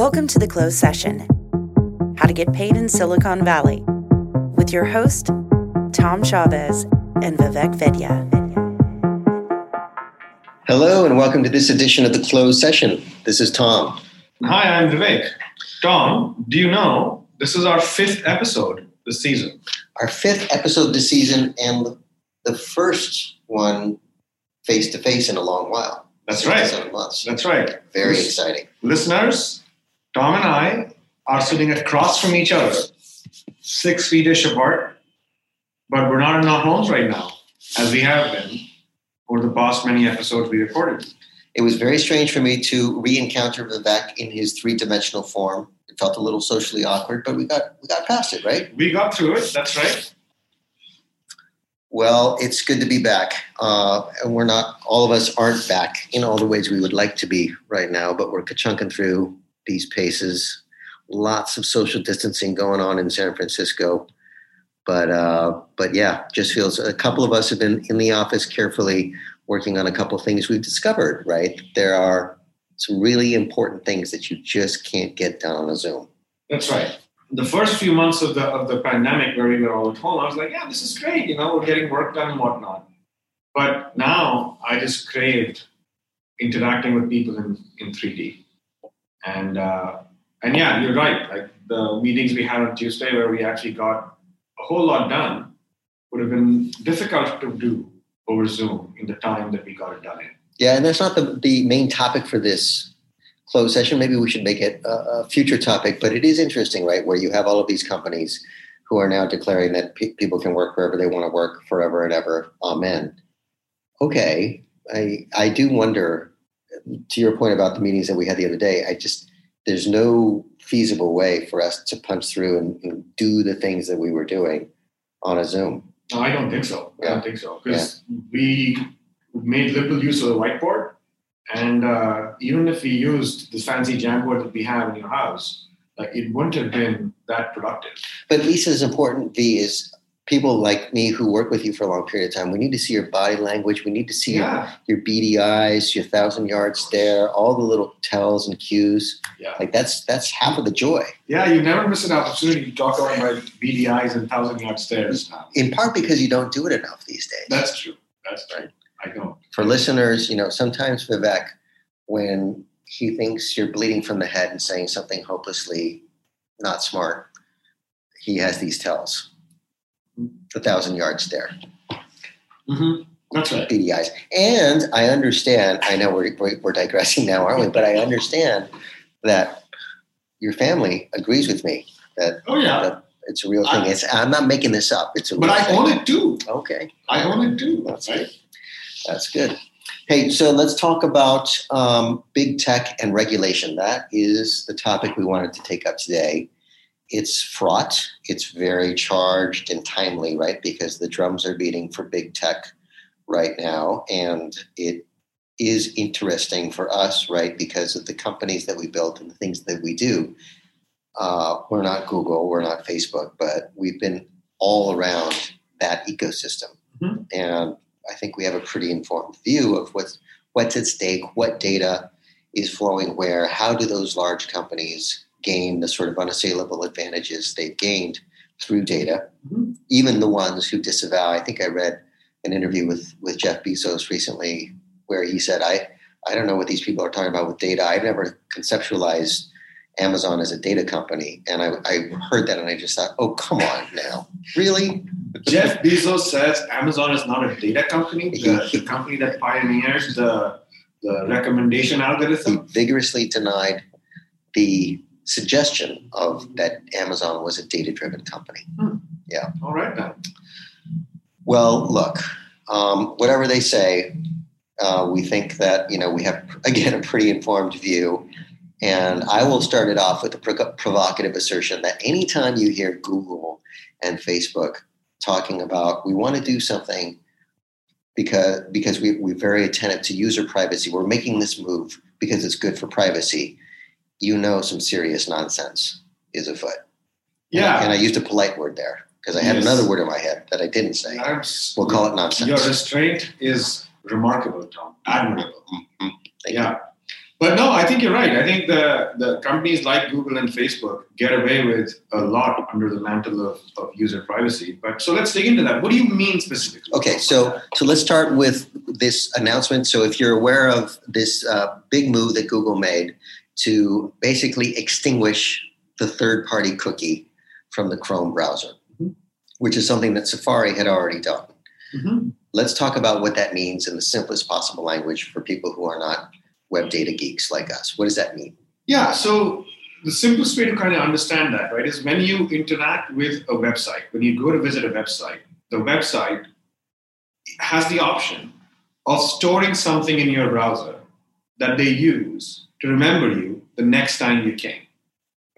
Welcome to the closed session How to Get Paid in Silicon Valley with your host, Tom Chavez and Vivek Vaidya. Hello, and welcome to this edition of the closed session. This is Tom. Hi, I'm Vivek. Tom, do you know this is our fifth episode this season? Our fifth episode this season, and the first one face to face in a long while. That's right. Seven months. That's right. Very exciting. Listeners, Tom and I are sitting across from each other, six feet ish apart, but we're not in our homes right now, as we have been over the past many episodes we recorded. It was very strange for me to re-encounter Vivek in his three-dimensional form. It felt a little socially awkward, but we got we got past it, right? We got through it, that's right. Well, it's good to be back, uh, and we're not. All of us aren't back in all the ways we would like to be right now, but we're chunking through these paces. Lots of social distancing going on in San Francisco, but uh, but yeah, just feels a couple of us have been in the office carefully working on a couple of things we've discovered. Right, there are some really important things that you just can't get done on a Zoom. That's right. The first few months of the of the pandemic, where we were all at home, I was like, "Yeah, this is great. You know, we're getting work done and whatnot." But now I just craved interacting with people in in 3D, and uh, and yeah, you're right. Like the meetings we had on Tuesday, where we actually got a whole lot done, would have been difficult to do over Zoom in the time that we got it done in. Yeah, and that's not the, the main topic for this closed session. Maybe we should make it a, a future topic, but it is interesting, right? Where you have all of these companies who are now declaring that pe- people can work wherever they want to work forever and ever. Amen. Okay, I I do wonder. To your point about the meetings that we had the other day, I just there's no feasible way for us to punch through and, and do the things that we were doing on a Zoom. No, I don't think so. I don't think so because we made liberal use of the whiteboard, and uh, even if we used the fancy Jamboard that we have in your house, like it wouldn't have been that productive. But at least as important, V, is people like me who work with you for a long period of time. We need to see your body language. We need to see your, Yeah, your beady eyes, your thousand yard stare, all the little tells and cues. yeah, Like that's that's half of the joy. yeah. You never miss an opportunity to talk about my beady eyes and thousand yard stares. In part because you don't do it enough these days. That's true. That's right. I don't. For listeners, you know, sometimes Vivek, when he thinks you're bleeding from the head and saying something hopelessly not smart, he has these tells. The thousand yard stare. Mm-hmm. That's right. eyes. And I understand, I know we're, we're, digressing now, aren't we? But I understand that your family agrees with me that, Oh yeah, that it's a real thing. It's, I'm not making this up. It's a real but I thing. own it too. Okay, I own it too. That's right. that's good. Hey, so let's talk about um, big tech and regulation. That is the topic we wanted to take up today. It's fraught, it's very charged and timely, right? Because the drums are beating for big tech right now. And it is interesting for us, right? Because of the companies that we built and the things that we do. Uh, we're not Google, we're not Facebook, but we've been all around that ecosystem. Mhm. And I think we have a pretty informed view of what's, what's at stake, what data is flowing where, how do those large companies gain the sort of unassailable advantages they've gained through data, Mhm. even the ones who disavow. I think I read an interview with, with Jeff Bezos recently where he said, I, I don't know what these people are talking about with data. I've never conceptualized Amazon as a data company. And I, I heard that and I just thought, oh, come on now. Really? Jeff Bezos says Amazon is not a data company, the, the company that pioneers the, the recommendation He algorithm. vigorously denied the suggestion of that Amazon was a data driven company. Yeah. All right, then. Well, look, um, whatever they say, uh, we think that you know we have again a pretty informed view, and I will start it off with a pro- provocative assertion that anytime you hear Google and Facebook talking about we want to do something because because we, we're very attentive to user privacy, we're making this move because it's good for privacy. You know, some serious nonsense is afoot. Yeah. and I used a polite word there because I had Yes. another word in my head that I didn't say. We'll call it nonsense. Your restraint is remarkable, Tom. Admirable. Mhm. Thank yeah. But no, I think you're right. I think the, the companies like Google and Facebook get away with a lot under the mantle of, of user privacy. But so let's dig into that. What do you mean specifically? Okay, so so let's start with this announcement. So if you're aware of this uh, big move that Google made to basically extinguish the third-party cookie from the Chrome browser, Mhm. which is something that Safari had already done. Mhm. Let's talk about what that means in the simplest possible language for people who are not web data geeks like us. What does that mean? Yeah, so the simplest way to kind of understand that, right, is when you interact with a website, when you go to visit a website, the website has the option of storing something in your browser that they use to remember you the next time you came,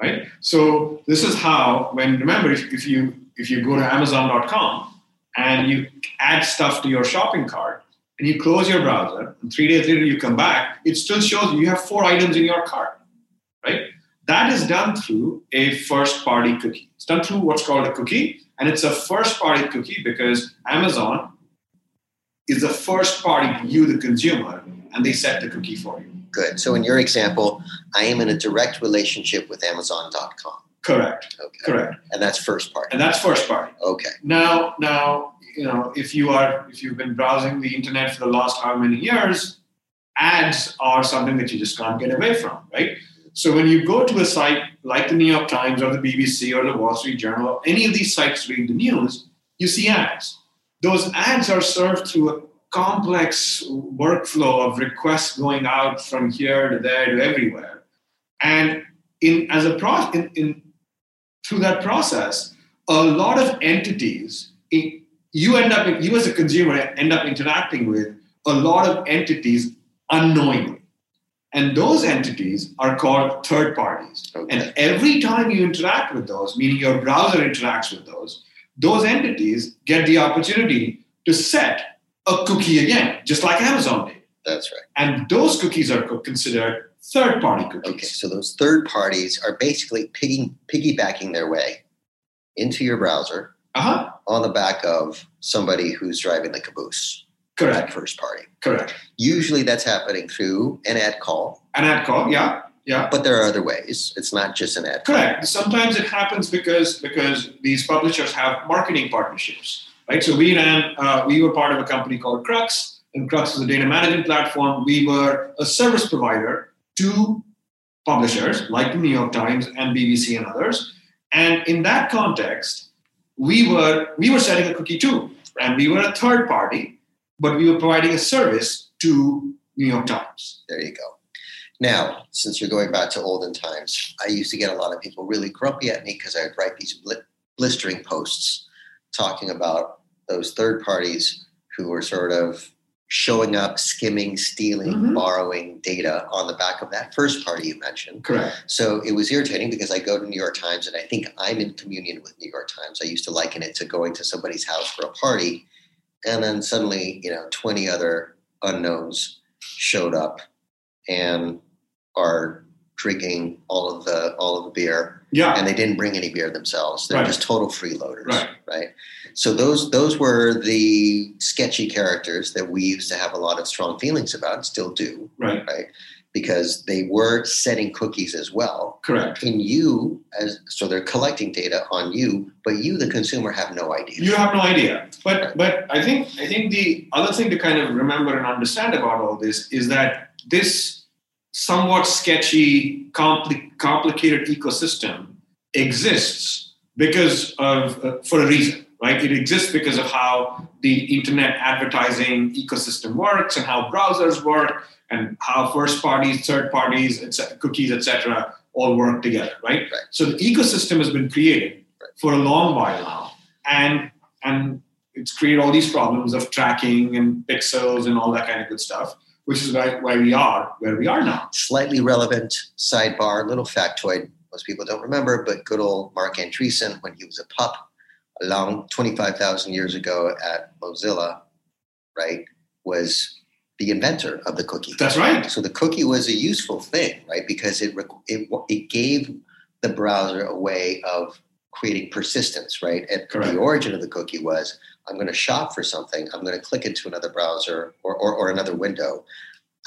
right? So this is how, when remember, if, if you if you go to Amazon.com and you add stuff to your shopping cart and you close your browser, and three days later you come back, it still shows you have four items in your cart, right? That is done through a first party cookie. It's done through what's called a cookie, and it's a first party cookie because Amazon is the first party, you, the consumer, and they set the cookie for you. Good. So in your example, I am in a direct relationship with Amazon.com. Correct, Okay. correct. And that's first party. And that's first party. Okay. Now, now, you know, if you are if you've been browsing the internet for the last how many years, ads are something that you just can't get away from, right? So when you go to a site like the New York Times or the BBC or the Wall Street Journal or any of these sites read the news, you see ads. Those ads are served through a complex workflow of requests going out from here to there to everywhere. And in as a pro in, in through that process, a lot of entities it- you end up you as a consumer end up interacting with a lot of entities unknowingly and those entities are called third parties Okay. and every time you interact with those meaning your browser interacts with those those entities get the opportunity to set a cookie again just like amazon did That's right. and those cookies are considered third party cookies Okay. So those third parties are basically piggy, piggybacking their way into your browser uh-huh on the back of somebody who's driving the caboose. correct That first party. correct Usually that's happening through an ad call, an ad call yeah yeah but there are other ways. It's not just an ad call. Correct. Sometimes it happens because because these publishers have marketing partnerships, right? So we ran, uh, we were part of a company called Krux, and Krux is a data management platform. We were a service provider to publishers like the New York Times and BBC and others. And in that context, we were we were setting a cookie too, and we were a third party, but we were providing a service to New York Times. There you go. Now, since you're going back to olden times, I used to get a lot of people really grumpy at me because I would write these bli- blistering posts talking about those third parties who were sort of showing up, skimming, stealing, Mhm. borrowing data on the back of that first party you mentioned. Correct. So it was irritating because I go to New York Times and I think I'm in communion with New York Times. I used to liken it to going to somebody's house for a party, and then suddenly, you know, 20 other unknowns showed up and are drinking all of the all of the beer Yeah. and they didn't bring any beer themselves they're Right. just total freeloaders Right. right so those those were the sketchy characters that we used to have a lot of strong feelings about and still do Right. Right. because they were setting cookies as well Correct. and you as so they're collecting data on you but you the consumer have no idea You have no idea. But but I think I think the other thing to kind of remember and understand about all this is that this somewhat sketchy, compli- complicated ecosystem exists because of uh, for a reason, right? It exists because of how the internet advertising ecosystem works and how browsers work and how first parties, third parties, et cetera, cookies, etc., all work together, right? Right. So the ecosystem has been created for a long while now, and and it's created all these problems of tracking and pixels and all that kind of good stuff, which is why, why we are where we are now. slightly relevant sidebar little factoid most people don't remember but good old marc andreessen when he was a pup a long 25000 years ago at mozilla right was the inventor of the cookie That's right. so the cookie was a useful thing right because it it, it gave the browser a way of creating persistence right And Correct. the origin of the cookie was i'm going to shop for something i'm going to click into another browser or, or, or another window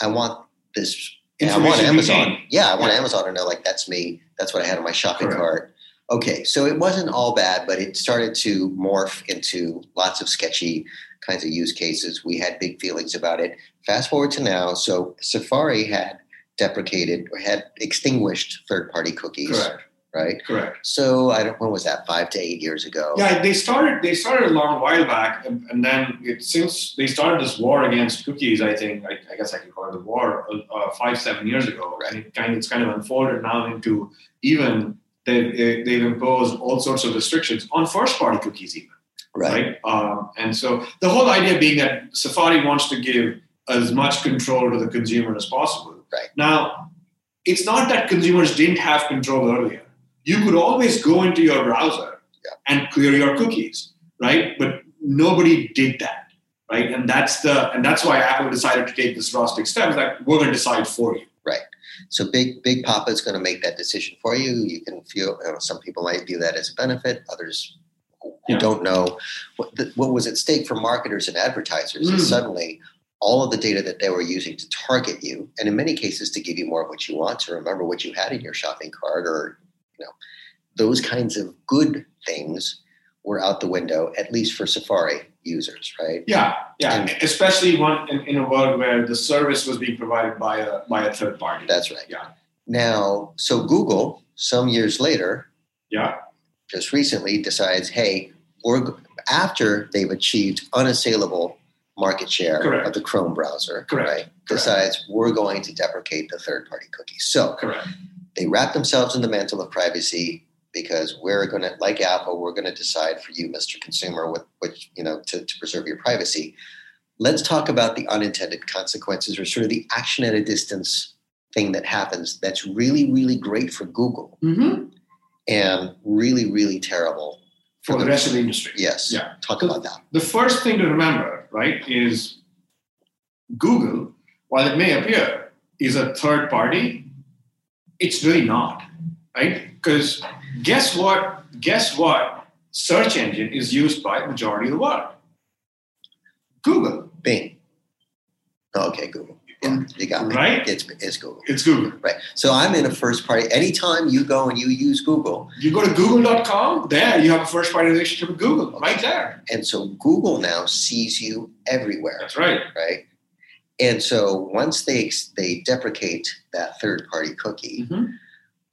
i want this on information Amazon. Yeah, I want Yeah. Amazon and know like that's me. That's what I had in my shopping Correct. cart. Okay, so it wasn't all bad, but it started to morph into lots of sketchy kinds of use cases. We had big feelings about it. Fast forward to now, so Safari had deprecated or had extinguished third-party cookies, Correct. Right? Correct. So I don't. When was that? Five to eight years ago. Yeah, they started. They started a long while back, and, and then it, since they started this war against cookies, I think I, I guess I can call it a war uh, five seven years ago. Right. And it kind of, it's kind of unfolded now into even they they've imposed all sorts of restrictions on first party cookies even. Right. right? Um, and so the whole idea being that Safari wants to give as much control to the consumer as possible. Right. Now, it's not that consumers didn't have control earlier. You could always go into your browser Yeah. and clear your cookies, right? But nobody did that, right? And that's the and that's why Apple decided to take this drastic step. That we're going to decide for you. Right? So big big Papa is going to make that decision for you. You can feel. You know, some people might view that as a benefit. Others who Yeah. don't know what, the, what was at stake for marketers and advertisers Mm. is suddenly all of the data that they were using to target you, and in many cases to give you more of what you want, to remember what you had in your shopping cart, or you know, those kinds of good things were out the window, at least for Safari users, right? Yeah, yeah. And- Especially one in, in a world where the service was being provided by a by a third party. That's right. Yeah. Now, so Google, some years later, Yeah. just recently decides, hey, we're after they've achieved unassailable market share Correct. of the Chrome browser, Correct. right? Decides we're going to deprecate the third-party cookies. So Correct. They wrap themselves in the mantle of privacy because we're going to, like Apple, we're going to decide for you, Mr. Consumer, what, which you know, to, to preserve your privacy. Let's talk about the unintended consequences, or sort of the action at a distance thing that happens. That's really, really great for Google Mm-hmm. and really, really terrible For the rest of the industry. Yes. Yeah. Talk about that. The first thing to remember, right, is Google, while it may appear is a third party, it's really not, right? Because guess what? Guess what? Search engine is used by majority of the world. Google, Bing. Oh, okay, Google. Yeah, you got me. right? It's, it's Google. It's Google. Right. So I'm in a first party. Anytime you go and you use Google, You go to google.com, there you have a first party relationship with Google, right there. and so Google now sees you everywhere, That's right. right? And so once they they deprecate that third party cookie, Mhm.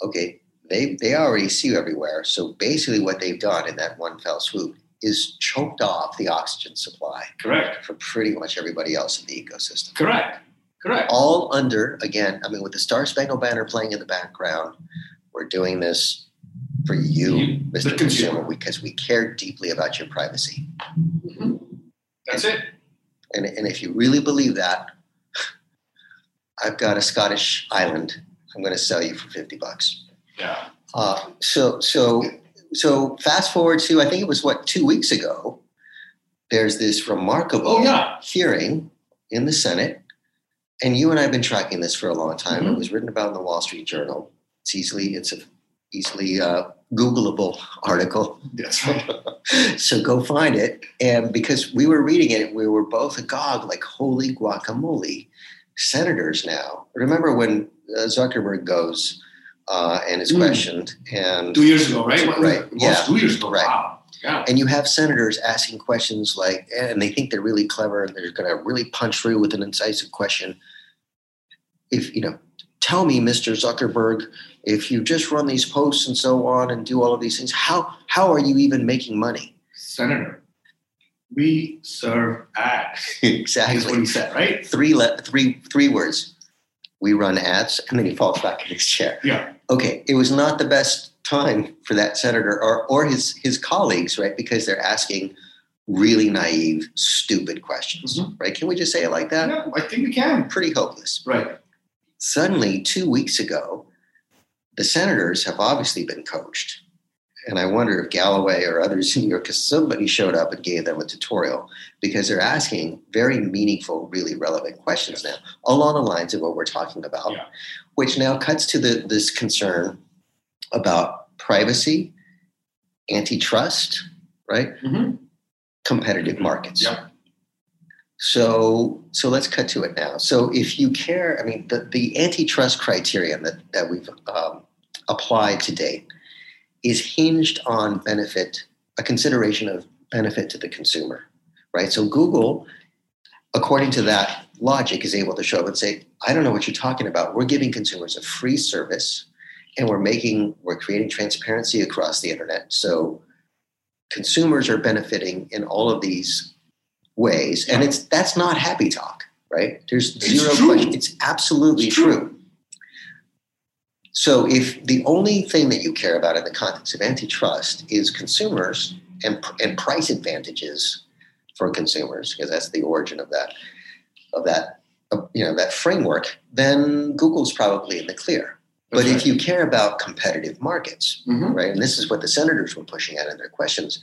okay, they they already see you everywhere. So basically, what they've done in that one fell swoop is choked off the oxygen supply Correct. for pretty much everybody else in the ecosystem. Correct. Correct. all under again i mean with the star spangled banner playing in the background we're doing this for you You, mr consumer because we care deeply about your privacy Mhm. That's it. and, and if you really believe that i've got a scottish island i'm going to sell you for 50 bucks Yeah. uh, so so so fast forward to i think it was what two weeks ago there's this remarkable Oh yeah. hearing in the Senate, and you and I have been tracking this for a long time. It Mhm. was written about in the Wall Street Journal. It's easily it's a easily uh, Googleable article, That's right. so go find it. And because we were reading it, we were both agog, like holy guacamole! Senators now. Remember when uh, Zuckerberg goes uh, and is Mm. questioned, and Two years ago, right? Right, yeah. Two years ago. Right. Wow. Yeah. and you have senators asking questions like, and they think they're really clever and they're going to really punch through with an incisive question. If, you know, tell me, Mr. Zuckerberg, if you just run these posts and so on and do all of these things, how, how are you even making money? Senator, we serve ads. exactly. Is what he said, right? Three, le- three, three words. We run ads, and then he falls back in his chair. Yeah. Okay, it was not the best time for that senator or, or his, his colleagues, right? Because they're asking really naive, stupid questions, mm-hmm. right? Can we just say it like that? Yeah, I think we can. Pretty hopeless. Right. Suddenly, two weeks ago, the senators have obviously been coached. And I wonder if Galloway or others in New York, because somebody showed up and gave them a tutorial because they're asking very meaningful, really relevant questions now, along the lines of what we're talking about, Yeah. which now cuts to the, this concern about privacy, antitrust, right? Mhm. Competitive markets. Yep. So, so let's cut to it now. So, if you care, I mean, the, the antitrust criterion that, that we've um, applied to date is hinged on benefit, a consideration of benefit to the consumer, right? So, Google, according to that logic, is able to show up and say, I don't know what you're talking about. We're giving consumers a free service and we're making, we're creating transparency across the internet. So, consumers are benefiting in all of these ways, and it's that's not happy talk, right? There's It's zero true. question. It's absolutely It's true. true. So if the only thing that you care about in the context of antitrust is consumers and and price advantages for consumers, because that's the origin of that of that uh, you know that framework, then Google's probably in the clear. but if you care about competitive markets, Mhm. right? And this is what the senators were pushing at in their questions.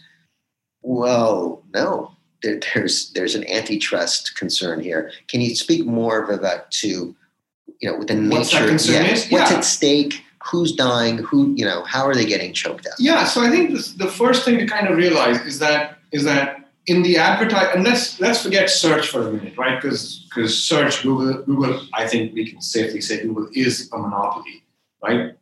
Well, no, there, there's there's an antitrust concern here. Can you speak more, Vivek, to you know with the nature? concern yeah, what's at stake? Who's dying? Who you know? How are they getting choked out? Yeah, so I think this, the first thing to kind of realize is that is that in the advertise and let's let's forget search for a minute, right? Because because search Google Google I think we can safely say Google is a monopoly, right?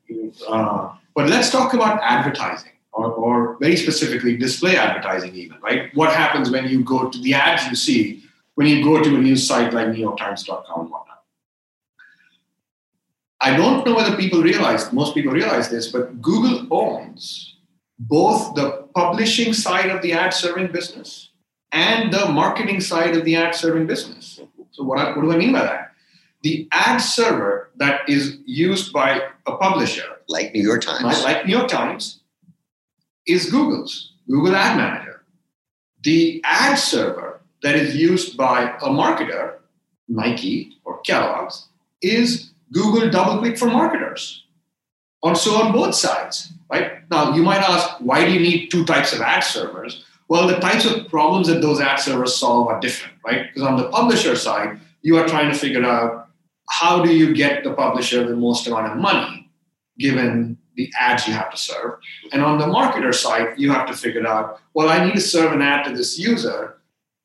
Uh, but let's talk about advertising. Or, or very specifically display advertising even right what happens when you go to the ads you see when you go to a news site like newyorktimes.com I don't know whether people realize, most people realize this, but Google owns both the publishing side of the ad serving business and the marketing side of the ad serving business. So, what, I, what do I mean by that? The ad server that is used by a publisher, Like New York Times, like, like New York Times, is Google's, Google Ad Manager. The ad server that is used by a marketer, Nike or Kellogg's, is Google DoubleClick for marketers. On so on both sides, right? Now you might ask, why do you need two types of ad servers? Well, the types of problems that those ad servers solve are different, right? Because on the publisher side, you are trying to figure out how do you get the publisher the most amount of money given the ads you have to serve. And on the marketer side, you have to figure out, well, I need to serve an ad to this user.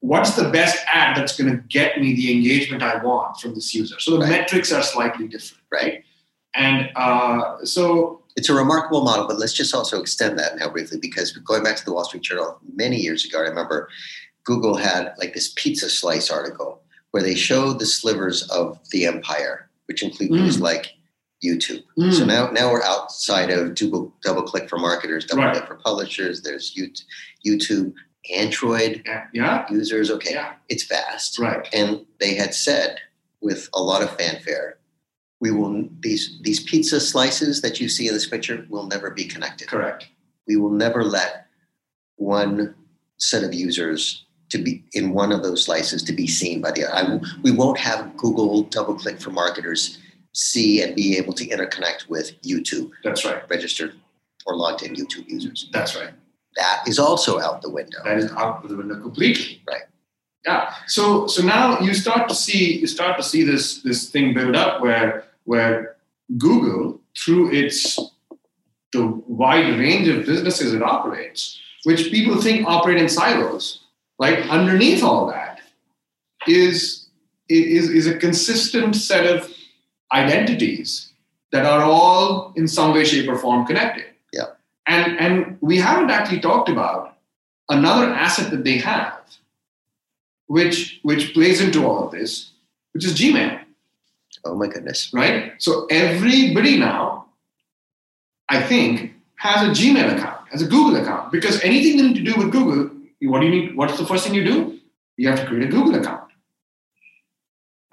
What's the best ad that's going to get me the engagement I want from this user? So the Right. metrics are slightly different, right? And uh, so, It's a remarkable model, but let's just also extend that now briefly because going back to the Wall Street Journal many years ago, I remember Google had like this pizza slice article where they showed the slivers of the empire, which include things like YouTube. So mm, now, now we're outside of double, double click for marketers, double Right. click for publishers. There's YouTube, Android yeah, users. Okay, yeah, it's fast. right. And they had said with a lot of fanfare, we will these these pizza slices that you see in this picture will never be connected. Correct. We will never let one set of users to be in one of those slices to be seen by the other. I, we won't have Google DoubleClick for marketers see and be able to interconnect with YouTube That's right. registered or logged in YouTube users. That's right. That is also out the window. That is out of the window completely. Right. Yeah. So so now you start to see you start to see this this thing build up where where Google through its the wide range of businesses it operates, which people think operate in silos, like underneath all that is is is a consistent set of identities that are all in some way, shape, or form connected. And and we haven't actually talked about another asset that they have, which which plays into all of this, which is Gmail, Oh my goodness. right? So everybody now, I think, has a Gmail account, has a Google account, because anything to do with Google, what do you need? What's the first thing you do? You have to create a Google account,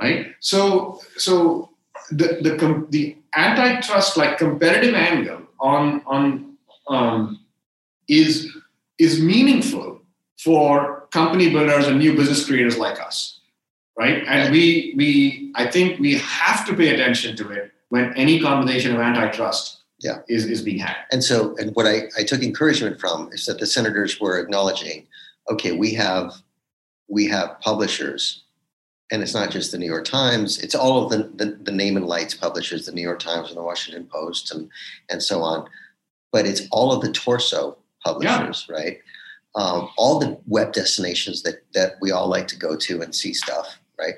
right? So so the the the antitrust like competitive angle on on um, is is meaningful for company builders and new business creators like us right and we we i think we have to pay attention to it when any conversation of antitrust Yeah. is is being had And so, and what I, I took encouragement from is that the senators were acknowledging, okay, we have we have publishers, and it's not just the New York Times; it's all of the, the, the name and lights publishers, the New York Times and the Washington Post, and and so on. But it's all of the torso publishers, right? um, all the web destinations that that we all like to go to and see stuff, right?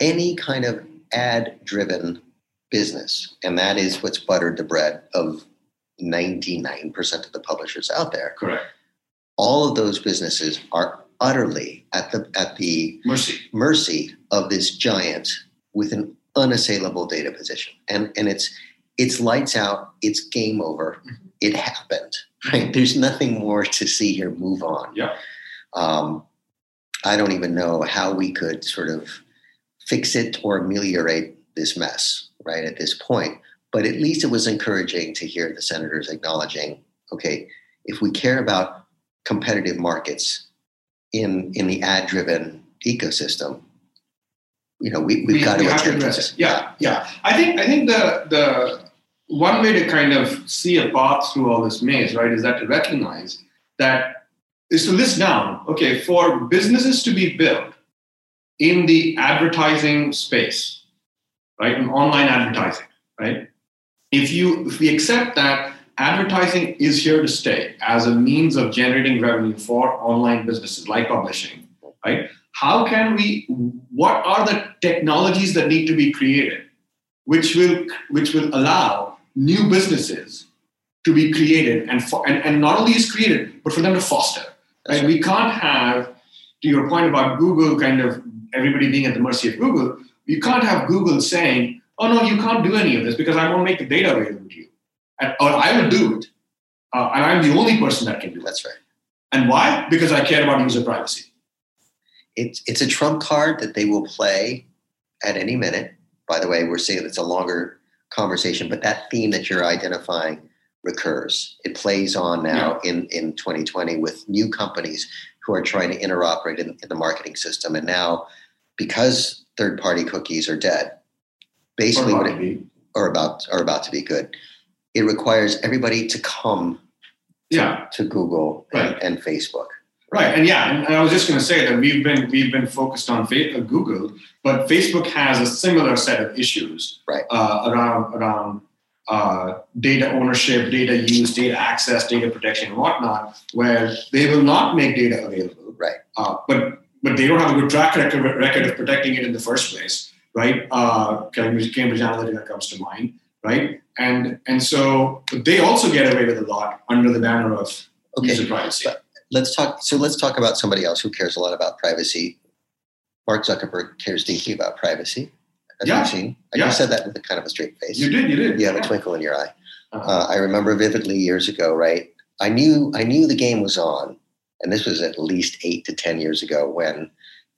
Any kind of ad driven business, and that is what's buttered the bread of 99% of the publishers out there. Correct. All of those businesses are utterly at the at the Mercy. mercy of this giant with an unassailable data position. And and it's it's lights out, it's game over. Mm-hmm. It happened. Right? There's nothing more to see here. Move on. Yeah. Um, I don't even know how we could sort of fix it or ameliorate this mess right at this point. But at least it was encouraging to hear the senators acknowledging, okay, if we care about competitive markets in in the ad driven ecosystem, you know, we, we've we, got we to have to attend address it. Yeah, yeah. I think I think the the one way to kind of see a path through all this maze, right, is that to recognize that is to list down, okay, for businesses to be built in the advertising space, right, in online advertising, right? If you if we accept that advertising is here to stay as a means of generating revenue for online businesses like publishing, right? How can we what are the technologies that need to be created which will which will allow new businesses to be created. And, for, and and not only is created but for them to foster right? We can't have to your point about google kind of everybody being at the mercy of google you can't have google saying oh no you can't do any of this because i won't make the data available to you. And, or i will do it uh, and i'm the only person that can do it. That's right. and why? Because i care about user privacy. It's it's a trump card that they will play at any minute. By the way, we're seeing it's a longer conversation, but that theme that you're identifying recurs. It plays on now in, in 2020 with new companies who are trying to interoperate in, in the marketing system. And now, because third party cookies are dead, basically what it, or about are about to be good, it requires everybody to come yeah to Google and, and Facebook. Right, and yeah, and, I was just going to say that we've been we've been focused on uh, Google, but Facebook has a similar set of issues Right. uh, around around uh, data ownership, data use, data access, data protection, and whatnot, where they will not make data available. Right. Uh, but but they don't have a good track record, record of protecting it in the first place, right? Uh, Cambridge, Cambridge Analytica comes to mind, right? And and so they also get away with a lot under the banner of Okay. user privacy. But- let's talk so let's talk about somebody else who cares a lot about privacy mark zuckerberg cares deeply about privacy as Yeah. we've seen i Yeah. just said that with a kind of a straight face You did, you did. you have a twinkle in your eye Uh-huh. uh, i remember vividly years ago right i knew i knew the game was on and this was at least eight to ten years ago when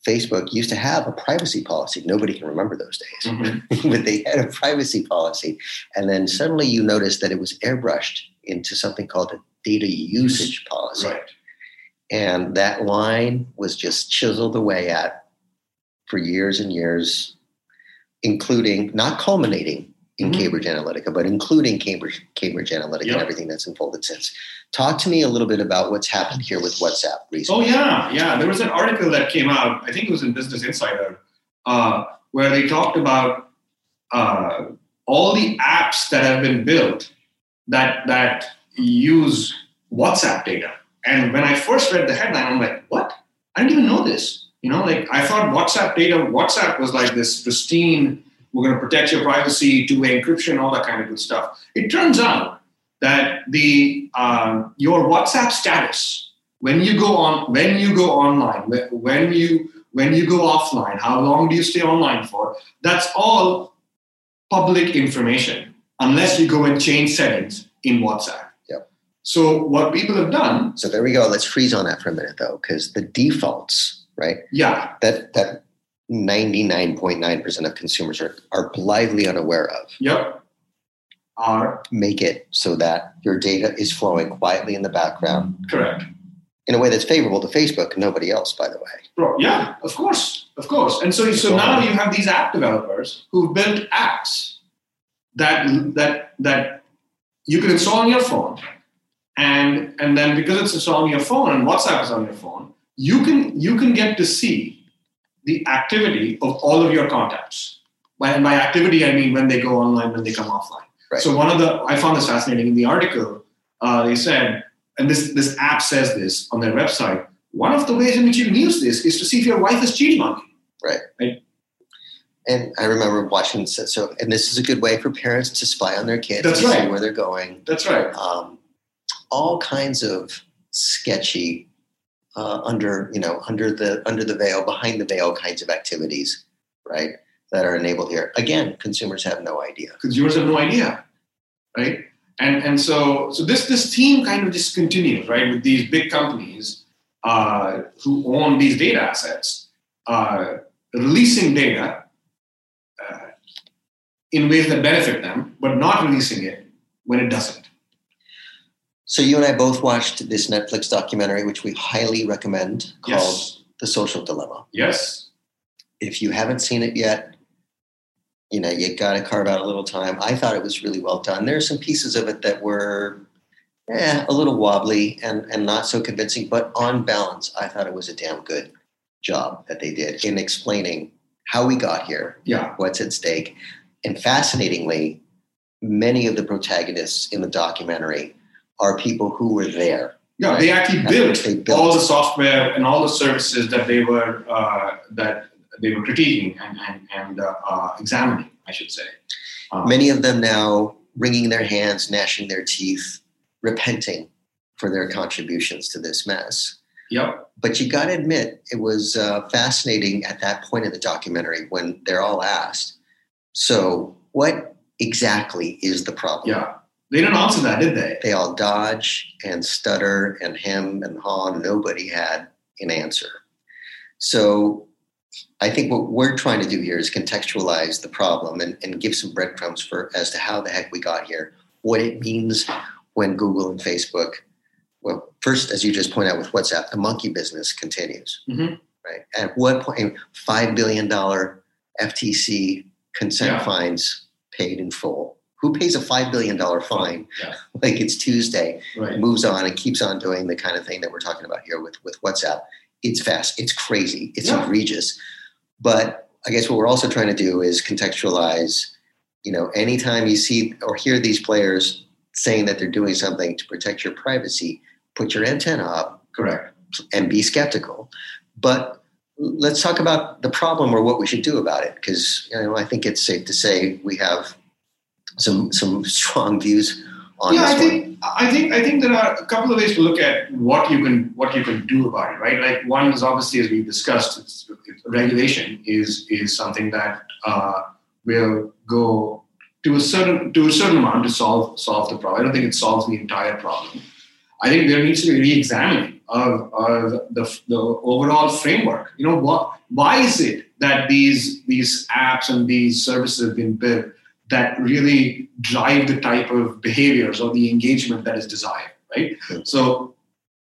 facebook used to have a privacy policy nobody can remember those days Mhm. but they had a privacy policy and then suddenly you noticed that it was airbrushed into something called a data usage policy Right. And that line was just chiseled away at for years and years, including not culminating in Mhm. Cambridge Analytica, but including Cambridge Cambridge Analytica Yep. and everything that's unfolded since. Talk to me a little bit about what's happened here with WhatsApp recently. Oh yeah, yeah. There was an article that came out. I think it was in Business Insider, uh, where they talked about uh, all the apps that have been built that that use WhatsApp data. And when I first read the headline, I'm like, "What? I didn't even know this." You know, like I thought WhatsApp data. WhatsApp was like this pristine. We're going to protect your privacy, two-way encryption, all that kind of good stuff. It turns out that the um, your WhatsApp status when you go on when you go online when- you when you go offline how long do you stay online for that's all public information unless you go and change settings in whatsapp. So what people have done So there we go. Let's freeze on that for a minute though, because the defaults, right? yeah That that 99.9% of consumers are, are blithely unaware of. yep are Make it so that your data is flowing quietly in the background correct in a way that's favorable to Facebook and nobody else, by the way. Bro, yeah, of course, of course. And so, so now you have these app developers who built apps that that that you can install on your phone, and and then because it's on your phone and WhatsApp is on your phone, you can you can get to see the activity of all of your contacts. By, by activity, I mean when they go online, when they come offline. Right. So one of the I found this fascinating in the article. Uh, they said and this this app says this on their website. One of the ways in which you can use this is to see if your wife is cheating on you. Right. Right. And I remember watching so, so, and this is a good way for parents to spy on their kids That's to see right. where they're going. That's right. Um, all kinds of sketchy, uh, under you know, under the under the veil, behind the veil kinds of activities, right? That are enabled here. Again, consumers have no idea. consumers have no idea, right? And and so so this this theme kind of just continues, right? With these big companies uh, who own these data assets, uh, releasing data uh, in ways that benefit them, but not releasing it when it doesn't. So you and I both watched this Netflix documentary, which we highly recommend, called Yes. "The Social Dilemma." Yes. If you haven't seen it yet, you know you got to carve out a little time. I thought it was really well done. There are some pieces of it that were eh, a little wobbly and and not so convincing, but on balance, I thought it was a damn good job that they did in explaining how we got here, Yeah. what's at stake, and fascinatingly, many of the protagonists in the documentary are people who were there. Yeah. They actually built, they built. all the software and all the services that they were uh, that they were critiquing and and, and uh, uh, examining, I should say. Um, Many of them now wringing their hands, gnashing their teeth, repenting for their contributions to this mess. Yep. But you got to admit, it was uh, fascinating at that point in the documentary when they're all asked, so what exactly is the problem? Yeah. They didn't answer that, did they? They all dodge and stutter and hem and haw. Nobody had an answer. So I think what we're trying to do here is contextualize the problem and, and give some breadcrumbs for as to how the heck we got here, what it means when Google and Facebook, well, first, as you just point out with WhatsApp, the monkey business continues, Mhm. right? At what point, $5 billion FTC consent Yeah. fines paid in full. Who pays a $5 billion fine Yeah. like it's Tuesday, Right. moves on and keeps on doing the kind of thing that we're talking about here with, with WhatsApp? It's fast, it's crazy, it's Yeah. egregious. But I guess what we're also trying to do is contextualize, you know, anytime you see or hear these players saying that they're doing something to protect your privacy, put your antenna up Correct. and be skeptical. But let's talk about the problem or what we should do about it, because you know I think it's safe to say we have some some strong views on yeah, this I one. think I think I think there are a couple of ways to look at what you can what you can do about it, right? Like one is obviously, as we've discussed, it's, regulation is is something that uh, will go to a certain to a certain amount to solve solve the problem. I don't think it solves the entire problem. I think there needs to be re-examining of, of the, the overall framework. You know, what why is it that these these apps and these services have been built that really drive the type of behaviors or the engagement that is desired, right? So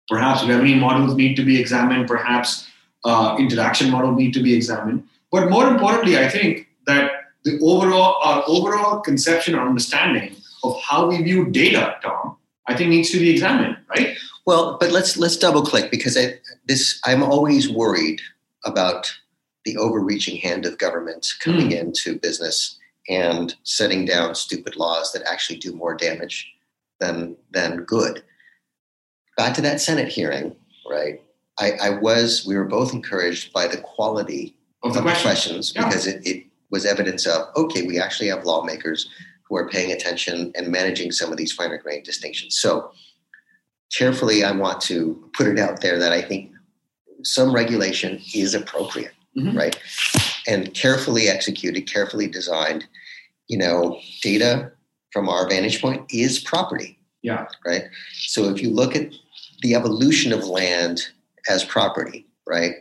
perhaps revenue models need to be examined, perhaps uh, interaction models need to be examined. But more importantly, I think that the overall our overall conception or understanding of how we view data, Tom, I think needs to be examined, right? Well, but let's let's double click because I, this I'm always worried about the overreaching hand of government coming into business and setting down stupid laws that actually do more damage than than good. Back to that Senate hearing, right? I, I was we were both encouraged by the quality Of the of the question. questions Yeah. because it, it was evidence of okay, we actually have lawmakers who are paying attention and managing some of these finer grained distinctions. So carefully, I want to put it out there that I think some regulation is appropriate, Mhm. right? And carefully executed, carefully designed. You know, data from our vantage point is property. Yeah. Right. So if you look at the evolution of land as property, right?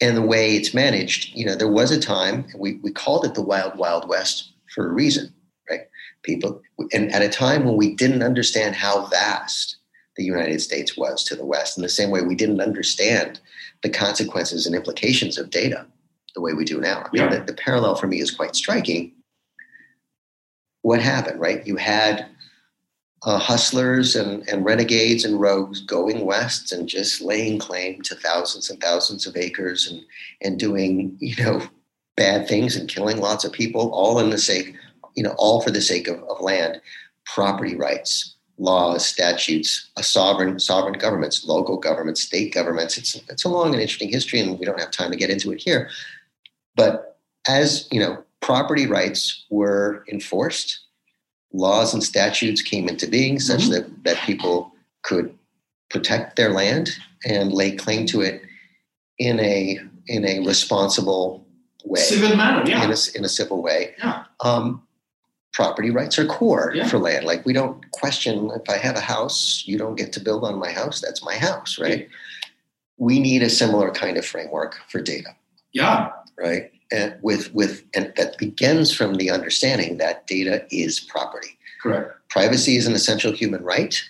And the way it's managed, you know, there was a time we, we called it the wild, wild west for a reason, right? People, and at a time when we didn't understand how vast the United States was to the west, in the same way we didn't understand the consequences and implications of data the way we do now. I mean, Yeah. the, the parallel for me is quite striking. What happened, right? You had uh, hustlers and, and renegades and rogues going west and just laying claim to thousands and thousands of acres and, and doing, you know, bad things and killing lots of people, all in the sake, you know, all for the sake of, of land. Property rights laws, statutes, a sovereign sovereign governments, local governments, state governments. It's it's a long and interesting history, and we don't have time to get into it here. But as you know, property rights were enforced, laws and statutes came into being such mm-hmm. that, that people could protect their land and lay claim to it in a in a responsible way, civil manner, yeah, in a, in a civil way. Yeah. Um, property rights are core yeah. for land. Like we don't question if I have a house, you don't get to build on my house. That's my house, right? Yeah. We need a similar kind of framework for data. Yeah. Right. And with with and that begins from the understanding that data is property. Correct. Privacy is an essential human right.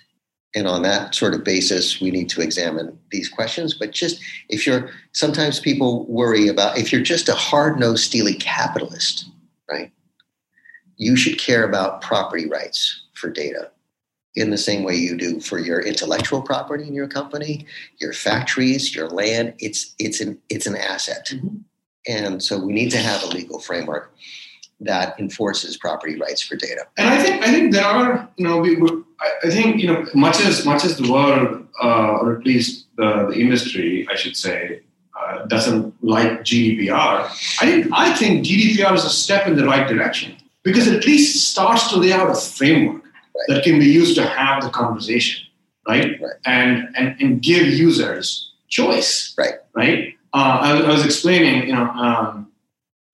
And on that sort of basis, we need to examine these questions. But just if you're sometimes people worry about if you're just a hard nosed, steely capitalist, right? you should care about property rights for data in the same way you do for your intellectual property in your company, your factories, your land. It's it's an it's an asset, mm-hmm. And so we need to have a legal framework that enforces property rights for data. And I think I think there are you know we, I think you know much as much as the world uh, or at least the, the industry I should say uh, doesn't like GDPR. I think I think GDPR is a step in the right direction because it at least starts to lay out a framework right. that can be used to have the conversation, right? right. And, and and give users choice, right? Right. Uh, I, I, was explaining, you know, um,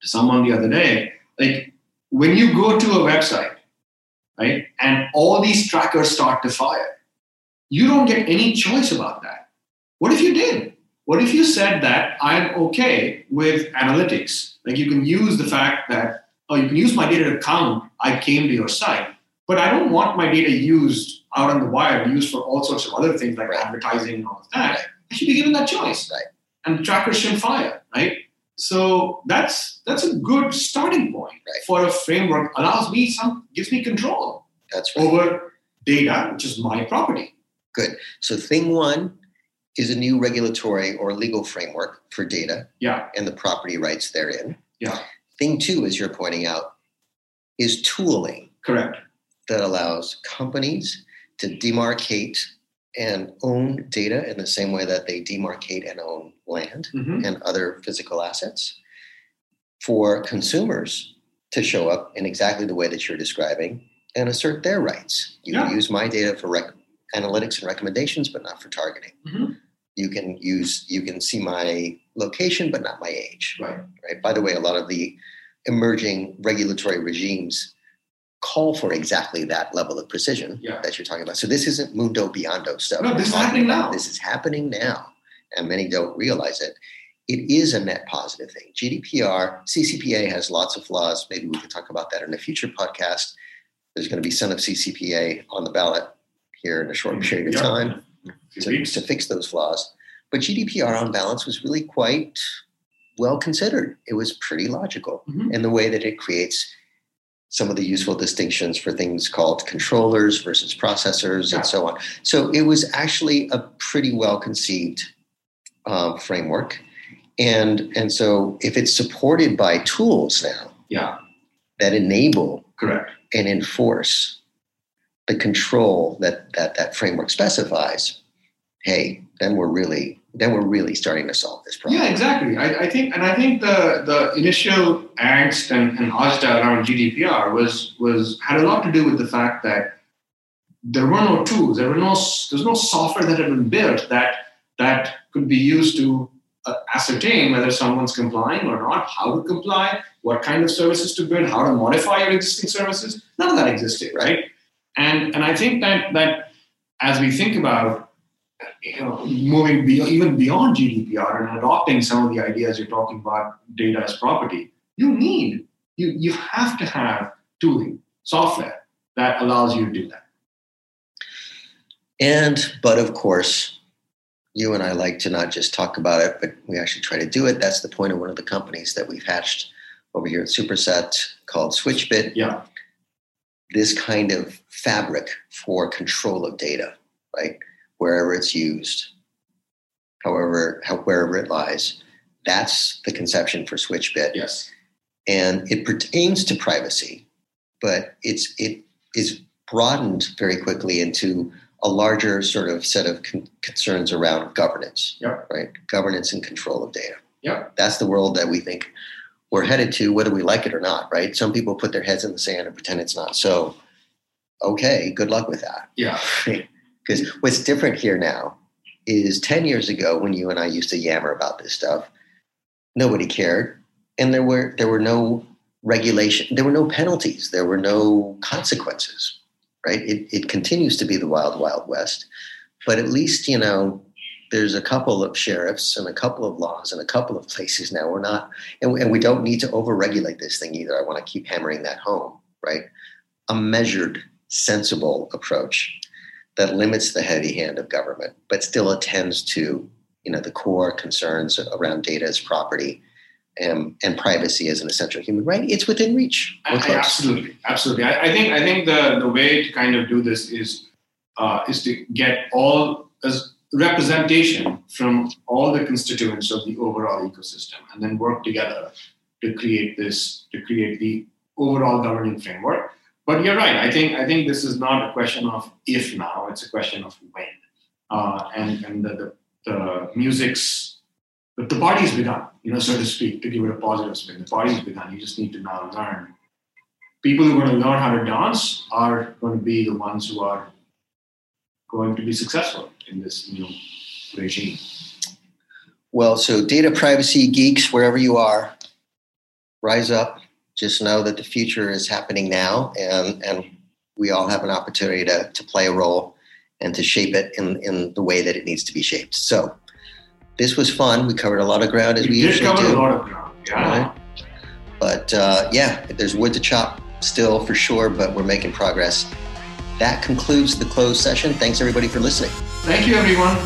to someone the other day, like when you go to a website, right, and all these trackers start to fire, you don't get any choice about that. What if you did? What if you said that I'm okay with analytics? Like you can use the fact that oh, you can use my data to count I came to your site, but I don't want my data used out on the wire, used for all sorts of other things like advertising and all of that. I should be given that choice, right? And trackers should fire, right? So that's that's a good starting point right. for a framework. Allows me some gives me control. That's right. over data, which is my property. Good. So thing one is a new regulatory or legal framework for data. Yeah. And the property rights therein. Yeah. Thing two, as you're pointing out, is tooling. Correct. That allows companies to demarcate and own data in the same way that they demarcate and own land mm-hmm. and other physical assets. For consumers to show up in exactly the way that you're describing and assert their rights. You yeah. can use my data for rec- analytics and recommendations, but not for targeting. Mm-hmm. You can use you can see my location, but not my age. Right. Right. By the way, a lot of the emerging regulatory regimes call for exactly that level of precision yeah. that you're talking about. So this isn't mundo biondo stuff. No, this is happening now. This is happening now, and many don't realize it. It is a net positive thing. GDPR, CCPA has lots of flaws. Maybe we can talk about that in a future podcast. There's going to be some of CCPA on the ballot here in a short mm-hmm. period of time to, to fix those flaws. But GDPR on balance was really quite well considered. It was pretty logical mm-hmm. in the way that it creates some of the useful distinctions for things called controllers versus processors yeah. and so on. So it was actually a pretty well conceived uh, framework. And, and so if it's supported by tools now yeah. that enable correct and enforce the control that that, that framework specifies, hey, then we're really then we're really starting to solve this problem. Yeah, exactly. I, I think, and I think the the initial angst and, and agita around GDPR was was had a lot to do with the fact that there were no tools, there were no there's no software that had been built that that could be used to uh, ascertain whether someone's complying or not, how to comply, what kind of services to build, how to modify your existing services. None of that existed, right? And and I think that that as we think about you know, moving be, even beyond GDPR and adopting some of the ideas you're talking about, data as property, you need, you, you have to have tooling, software that allows you to do that. And, but of course, you and I like to not just talk about it, but we actually try to do it. That's the point of one of the companies that we've hatched over here at Superset called Switchbit. Yeah. This kind of fabric for control of data, right? Wherever it's used, however, how, wherever it lies. That's the conception for SwitchBit. Yes. And it pertains to privacy, but it's it is broadened very quickly into a larger sort of set of con- concerns around governance, Yep. right? Governance and control of data. Yep. That's the world that we think we're headed to, whether we like it or not, right? Some people put their heads in the sand and pretend it's not so. Okay, good luck with that. Yeah. Because what's different here now is 10 years ago when you and I used to yammer about this stuff, nobody cared. And there were there were no regulation, there were no penalties, there were no consequences, right? It, it continues to be the wild, wild west. But at least, you know, there's a couple of sheriffs and a couple of laws and a couple of places now. We're not, and, and we don't need to overregulate this thing either. I want to keep hammering that home, right? A measured, sensible approach that limits the heavy hand of government, but still attends to you know the core concerns around data as property and, and privacy as an essential human right. It's within reach. I, I, absolutely, absolutely. I, I, think I think the the way to kind of do this is uh, is to get all as representation from all the constituents of the overall ecosystem, and then work together to create this to create the overall governing framework. But you're right. I think I think this is not a question of if now; it's a question of when. Uh, and and the, the, the music's the, the party's begun, you know, so to speak, to give it a positive spin. The party's begun. You just need to now learn. People who are going to learn how to dance are going to be the ones who are going to be successful in this new regime. Well, so data privacy geeks, wherever you are, rise up. Just know that the future is happening now, and and we all have an opportunity to to play a role and to shape it in in the way that it needs to be shaped. So this was fun. We covered a lot of ground as we, we usually do. a lot of ground. Yeah. Right. But uh, yeah, there's wood to chop still for sure, but we're making progress. That concludes the closed session. Thanks everybody for listening. Thank you, everyone.